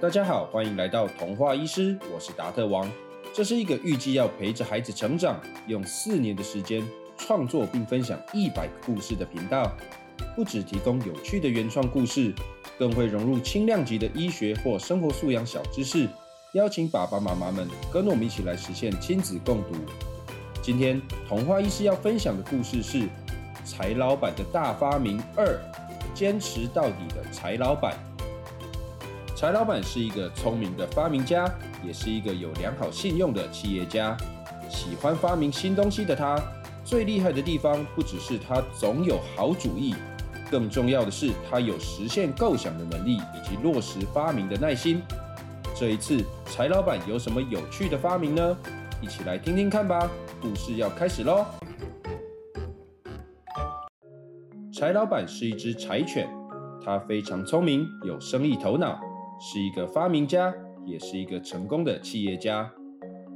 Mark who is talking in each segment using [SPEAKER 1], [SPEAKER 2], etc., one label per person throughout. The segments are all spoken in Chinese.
[SPEAKER 1] 大家好，欢迎来到童话医师，我是达特王。这是一个预计要陪着孩子成长，用四年的时间创作并分享一百个故事的频道。不只提供有趣的原创故事，更会融入轻量级的医学或生活素养小知识，邀请爸爸妈妈们跟我们一起来实现亲子共读。今天童话医师要分享的故事是《柴老板的大发明二：坚持到底的柴老板》。柴老板是一个聪明的发明家，也是一个有良好信用的企业家。喜欢发明新东西的他，最厉害的地方不只是他总有好主意，更重要的是他有实现构想的能力以及落实发明的耐心。这一次，柴老板有什么有趣的发明呢？一起来听听看吧。故事要开始喽！柴老板是一只柴犬，它非常聪明，有生意头脑。是一个发明家，也是一个成功的企业家。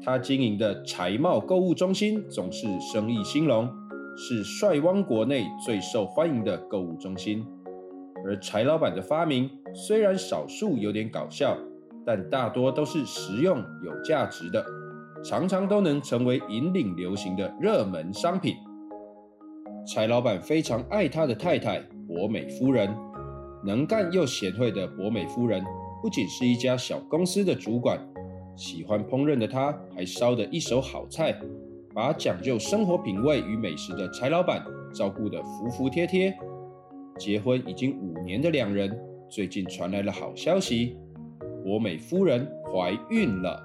[SPEAKER 1] 他经营的财贸购物中心总是生意兴隆，是帅汪国内最受欢迎的购物中心。而柴老板的发明虽然少数有点搞笑，但大多都是实用有价值的，常常都能成为引领流行的热门商品。柴老板非常爱他的太太博美夫人，能干又贤惠的博美夫人。不仅是一家小公司的主管，喜欢烹饪的他，还烧得一手好菜，把讲究生活品味与美食的柴老板照顾得服服帖帖。结婚已经五年的两人，最近传来了好消息，博美夫人怀孕了。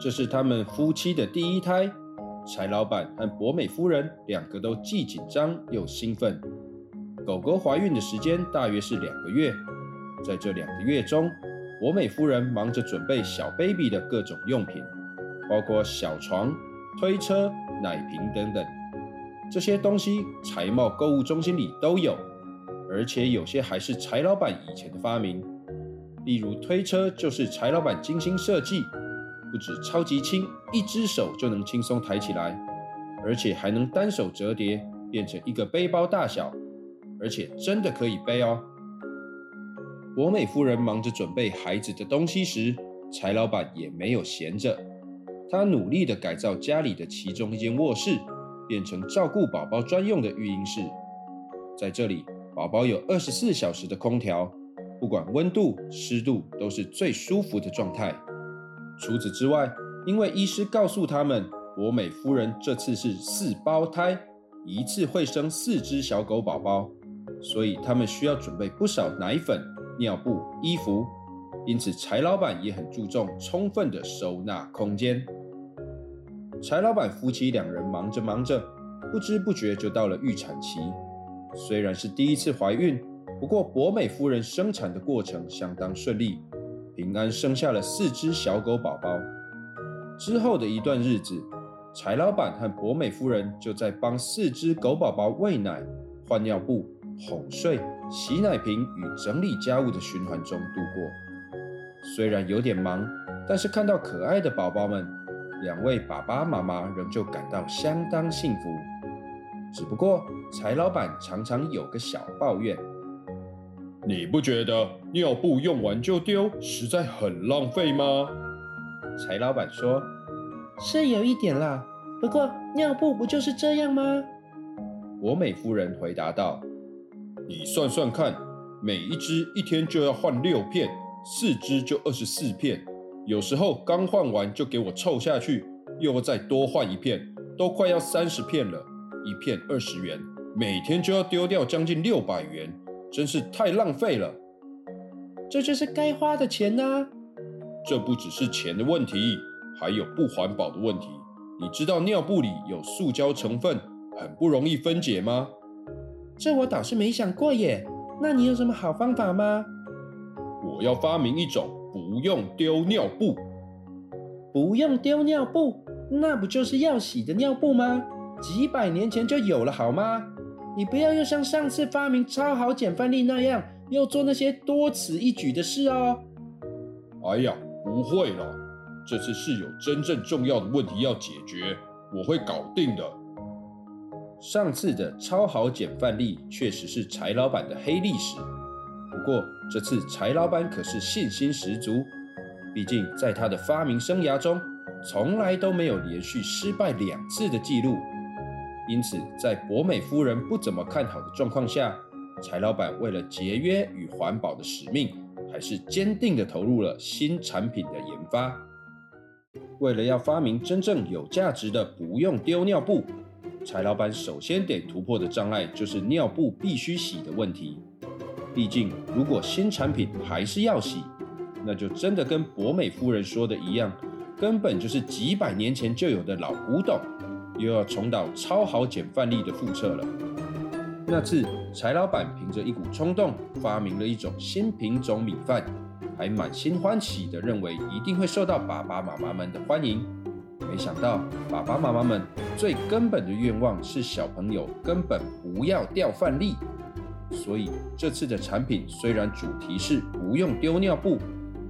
[SPEAKER 1] 这是他们夫妻的第一胎，柴老板和博美夫人两个都既紧张又兴奋。狗狗怀孕的时间大约是两个月。在这两个月中，博美夫人忙着准备小 baby 的各种用品，包括小床、推车、奶瓶等等。这些东西财贸购物中心里都有，而且有些还是柴老板以前的发明。例如推车就是柴老板精心设计，不止超级轻，一只手就能轻松抬起来，而且还能单手折叠变成一个背包大小，而且真的可以背哦。博美夫人忙着准备孩子的东西时，柴老板也没有闲着。他努力地改造家里的其中一间卧室，变成照顾宝宝专用的育婴室。在这里，宝宝有二十四小时的空调，不管温度、湿度都是最舒服的状态。除此之外，因为医师告诉他们，博美夫人这次是四胞胎，一次会生四只小狗宝宝，所以他们需要准备不少奶粉。尿布、衣服，因此柴老板也很注重充分的收纳空间。柴老板夫妻两人忙着忙着，不知不觉就到了预产期。虽然是第一次怀孕，不过博美夫人生产的过程相当顺利，平安生下了四只小狗宝宝。之后的一段日子，柴老板和博美夫人就在帮四只狗宝宝喂奶、换尿布、哄睡。洗奶瓶与整理家务的循环中度过，虽然有点忙，但是看到可爱的宝宝们，两位爸爸妈妈仍旧感到相当幸福。只不过柴老板常常有个小抱怨：“
[SPEAKER 2] 你不觉得尿布用完就丢，实在很浪费吗？”
[SPEAKER 1] 柴老板说：“
[SPEAKER 3] 是有一点啦，不过尿布不就是这样吗？”
[SPEAKER 1] 博美夫人回答道。
[SPEAKER 2] 你算算看，每一只一天就要换六片，四只就二十四片。有时候刚换完就给我凑下去，又要再多换一片，都快要三十片了，一片二十元，每天就要丢掉将近六百元，真是太浪费了。
[SPEAKER 3] 这就是该花的钱呐。
[SPEAKER 2] 这不只是钱的问题，还有不环保的问题。你知道尿布里有塑胶成分，很不容易分解吗？
[SPEAKER 3] 这我倒是没想过耶，那你有什么好方法吗？
[SPEAKER 2] 我要发明一种不用丢尿布，
[SPEAKER 3] 不用丢尿布，那不就是要洗的尿布吗？几百年前就有了好吗？你不要又像上次发明超好简范例那样，又做那些多此一举的事哦。
[SPEAKER 2] 哎呀，不会了，这次是有真正重要的问题要解决，我会搞定的。
[SPEAKER 1] 上次的超好简范例确实是柴老板的黑历史，不过这次柴老板可是信心十足，毕竟在他的发明生涯中，从来都没有连续失败两次的记录。因此，在博美夫人不怎么看好的状况下，柴老板为了节约与环保的使命，还是坚定地投入了新产品的研发。为了要发明真正有价值的不用丢尿布，柴老板首先得突破的障碍就是尿布必须洗的问题。毕竟，如果新产品还是要洗，那就真的跟博美夫人说的一样，根本就是几百年前就有的老古董，又要重蹈超好减范例的覆辙了。那次，柴老板凭着一股冲动，发明了一种新品种米饭。还满心欢喜地认为一定会受到爸爸妈妈们的欢迎，没想到爸爸妈妈们最根本的愿望是小朋友根本不要掉饭粒，所以这次的产品虽然主题是不用丢尿布，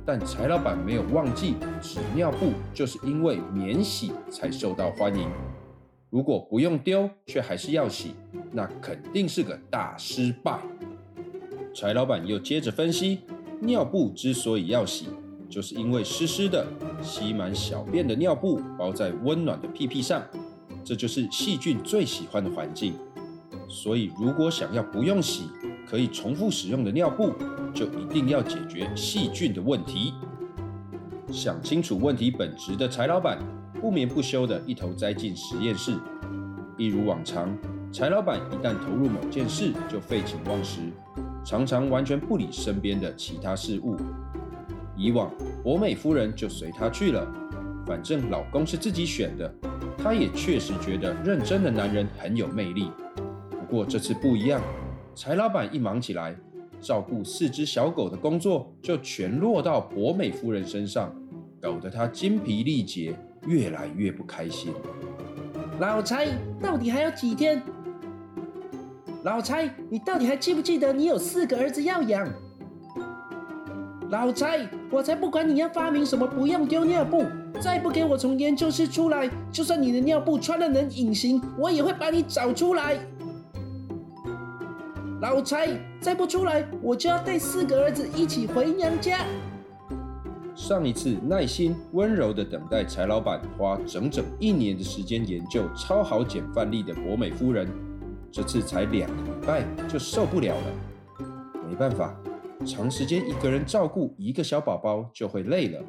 [SPEAKER 1] 但柴老板没有忘记纸尿布就是因为免洗才受到欢迎。如果不用丢却还是要洗，那肯定是个大失败。柴老板又接着分析。尿布之所以要洗，就是因为湿湿的、吸满小便的尿布包在温暖的屁屁上，这就是细菌最喜欢的环境。所以，如果想要不用洗、可以重复使用的尿布，就一定要解决细菌的问题。想清楚问题本质的柴老板，不眠不休地一头栽进实验室。一如往常，柴老板一旦投入某件事，就废寝忘食。常常完全不理身边的其他事物。以往博美夫人就随他去了，反正老公是自己选的，她也确实觉得认真的男人很有魅力。不过这次不一样，柴老板一忙起来，照顾四只小狗的工作就全落到博美夫人身上，搞得她精疲力竭，越来越不开心。
[SPEAKER 3] 老柴，到底还有几天？老柴，你到底还记不记得你有四个儿子要养？老柴，我才不管你要发明什么不用丢尿布，再不给我从研究室出来，就算你的尿布穿了能隐形，我也会把你找出来。老柴，再不出来，我就要带四个儿子一起回娘家。
[SPEAKER 1] 上一次耐心温柔的等待柴老板花整整一年的时间研究超好简范例的博美夫人。这次才两个礼拜就受不了了，没办法，长时间一个人照顾一个小宝宝就会累了。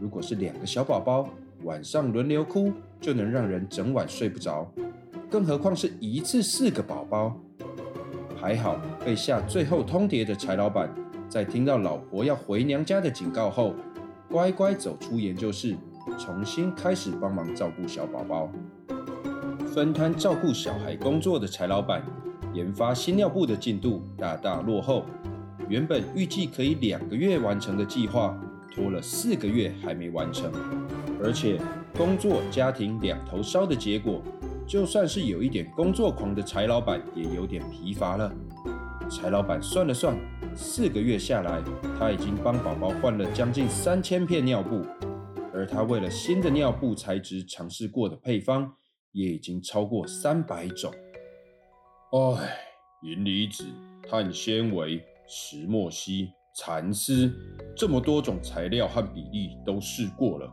[SPEAKER 1] 如果是两个小宝宝，晚上轮流哭就能让人整晚睡不着，更何况是一次四个宝宝。还好被下最后通牒的柴老板，在听到老婆要回娘家的警告后，乖乖走出研究室，重新开始帮忙照顾小宝宝。分摊照顾小孩工作的柴老板，研发新尿布的进度大大落后。原本预计可以两个月完成的计划，拖了四个月还没完成。而且工作家庭两头烧的结果，就算是有一点工作狂的柴老板，也有点疲乏了。柴老板算了算，四个月下来，他已经帮宝宝换了将近三千片尿布，而他为了新的尿布材质尝试过的配方。也已经超过三百种。
[SPEAKER 2] 唉，银离子、碳纤维、石墨烯、蚕丝，这么多种材料和比例都试过了。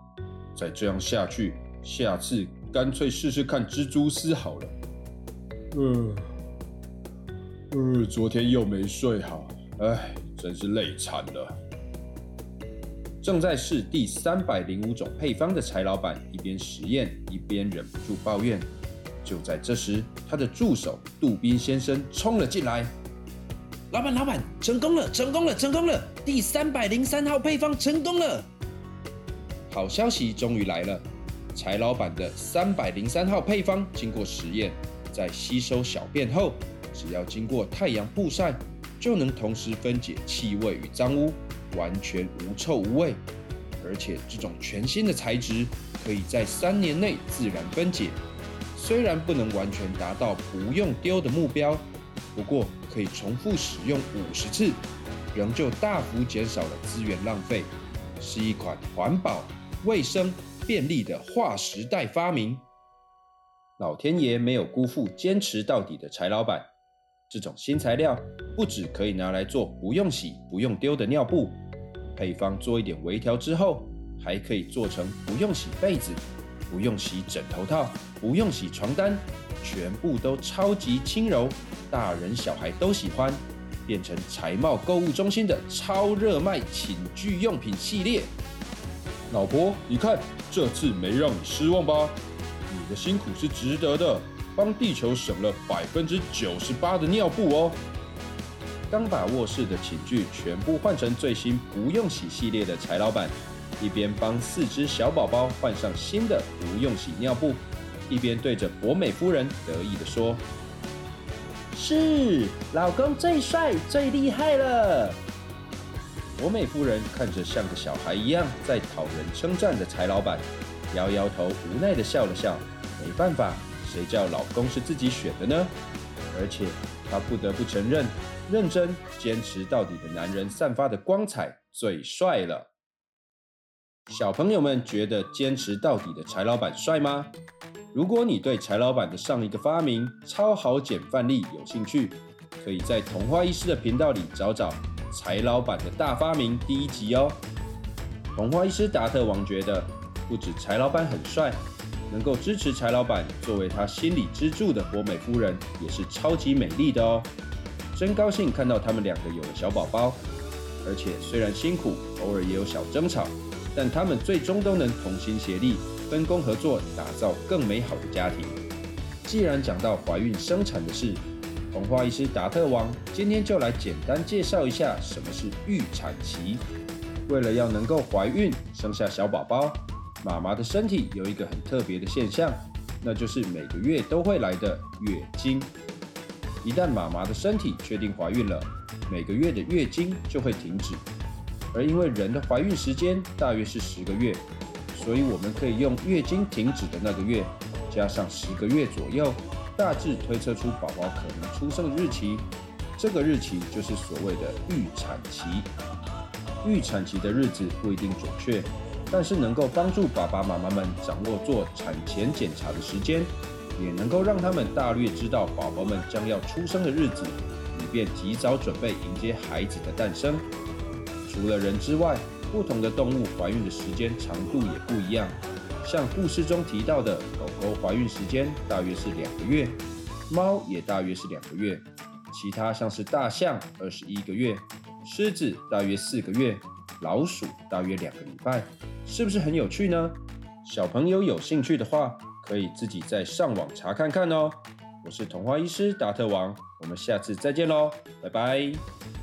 [SPEAKER 2] 再这样下去，下次干脆试试看蜘蛛丝好了。呃，呃，昨天又没睡好，唉，真是累惨了。
[SPEAKER 1] 正在试第三百零五种配方的柴老板一边实验一边忍不住抱怨。就在这时，他的助手杜宾先生冲了进来：“
[SPEAKER 3] 老板，老板，成功了，成功了，成功了！第三百零三号配方成功了！
[SPEAKER 1] 好消息终于来了！柴老板的三百零三号配方经过实验，在吸收小便后，只要经过太阳曝晒，就能同时分解气味与脏污。”完全无臭无味，而且这种全新的材质可以在三年内自然分解。虽然不能完全达到不用丢的目标，不过可以重复使用五十次，仍旧大幅减少了资源浪费，是一款环保、卫生、便利的划时代发明。老天爷没有辜负坚持到底的柴老板，这种新材料不止可以拿来做不用洗、不用丢的尿布，配方做一点微调之后，还可以做成不用洗被子、不用洗枕头套、不用洗床单，全部都超级轻柔，大人小孩都喜欢，变成财茂购物中心的超热卖寝具用品系列。
[SPEAKER 2] 老婆，你看这次没让你失望吧？你的辛苦是值得的，帮地球省了百分之九十八的尿布哦。
[SPEAKER 1] 刚把卧室的寝具全部换成最新不用洗系列的柴老板，一边帮四只小宝宝换上新的不用洗尿布，一边对着博美夫人得意地说：“
[SPEAKER 3] 是老公最帅最厉害了。”
[SPEAKER 1] 博美夫人看着像个小孩一样在讨人称赞的柴老板，摇摇头，无奈地笑了笑。没办法，谁叫老公是自己选的呢？而且她不得不承认，认真坚持到底的男人散发的光彩最帅了。小朋友们觉得坚持到底的柴老板帅吗？如果你对柴老板的上一个发明超好简范例有兴趣，可以在童话医师的频道里找找。柴老板的大发明第一集哦，童话医师达特王觉得，不止柴老板很帅，能够支持柴老板作为他心理支柱的博美夫人也是超级美丽的哦。真高兴看到他们两个有了小宝宝，而且虽然辛苦，偶尔也有小争吵，但他们最终都能同心协力，分工合作，打造更美好的家庭。既然讲到怀孕生产的事。童话医师达特王今天就来简单介绍一下什么是预产期。为了要能够怀孕生下小宝宝，妈妈的身体有一个很特别的现象，那就是每个月都会来的月经。一旦妈妈的身体确定怀孕了，每个月的月经就会停止。而因为人的怀孕时间大约是十个月，所以我们可以用月经停止的那个月加上十个月左右。大致推测出宝宝可能出生的日期，这个日期就是所谓的预产期。预产期的日子不一定准确，但是能够帮助爸爸妈妈们掌握做产前检查的时间，也能够让他们大略知道宝宝们将要出生的日子，以便及早准备迎接孩子的诞生。除了人之外，不同的动物怀孕的时间长度也不一样。像故事中提到的，狗狗怀孕时间大约是两个月，猫也大约是两个月，其他像是大象二十一个月，狮子大约四个月，老鼠大约两个礼拜，是不是很有趣呢？小朋友有兴趣的话，可以自己再上网查看看哦。我是童话医师达特王，我们下次再见喽，拜拜。